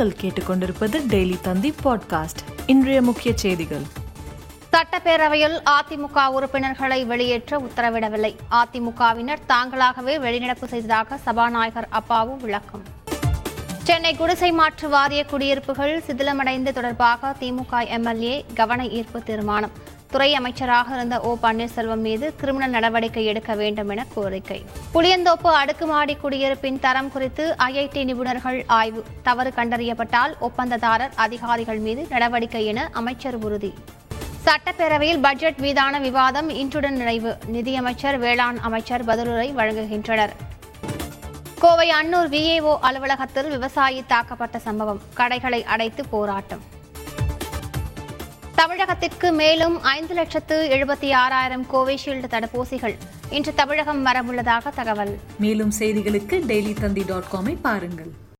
நீங்கள் கேட்டுக்கொண்டிருப்பது டெய்லி தந்தி பாட்காஸ்ட். இன்றைய முக்கிய செய்திகள். சட்டப்பேரவையில் அதிமுக உறுப்பினர்களை வெளியேற்ற உத்தரவிடவில்லை. அதிமுகவினர் தாங்களாகவே வெளிநடப்பு செய்ததாக சபாநாயகர் அப்பாவு விளக்கம். சென்னை குடிசை மாற்று வாரிய குடியிருப்புகள் சிதிலமடைந்து தொடர்பாக திமுக எம்எல்ஏ கவன ஈர்ப்பு தீர்மானம். துறை அமைச்சராக இருந்த ஓ பன்னீர்செல்வம் மீது கிரிமினல் நடவடிக்கை எடுக்க வேண்டும் என கோரிக்கை. புளியந்தோப்பு அடுக்குமாடி குடியிருப்பின் தரம் குறித்து ஐஐடி நிபுணர்கள் ஆய்வு. தவறு கண்டறியப்பட்டால் ஒப்பந்ததாரர் அதிகாரிகள் மீது நடவடிக்கை என அமைச்சர் உறுதி. சட்டப்பேரவையில் பட்ஜெட் மீதான விவாதம் இன்றுடன் நிறைவு. நிதியமைச்சர் வேளாண் அமைச்சர் பதிலுரை வழங்குகின்றனர். கோவை அன்னூர் விஏஓ அலுவலகத்தில் விவசாயி தாக்கப்பட்ட சம்பவம். கடைகளை அடைத்து போராட்டம். தமிழகத்திற்கு மேலும் ஐந்து லட்சத்து எழுபத்தி ஆறாயிரம் கோவிஷீல்டு தடுப்பூசிகள். இன்று தமிழகம் வரவுள்ளதாக தகவல். மேலும் செய்திகளுக்கு டெய்லி தந்தி டாட் காமை பாருங்கள்.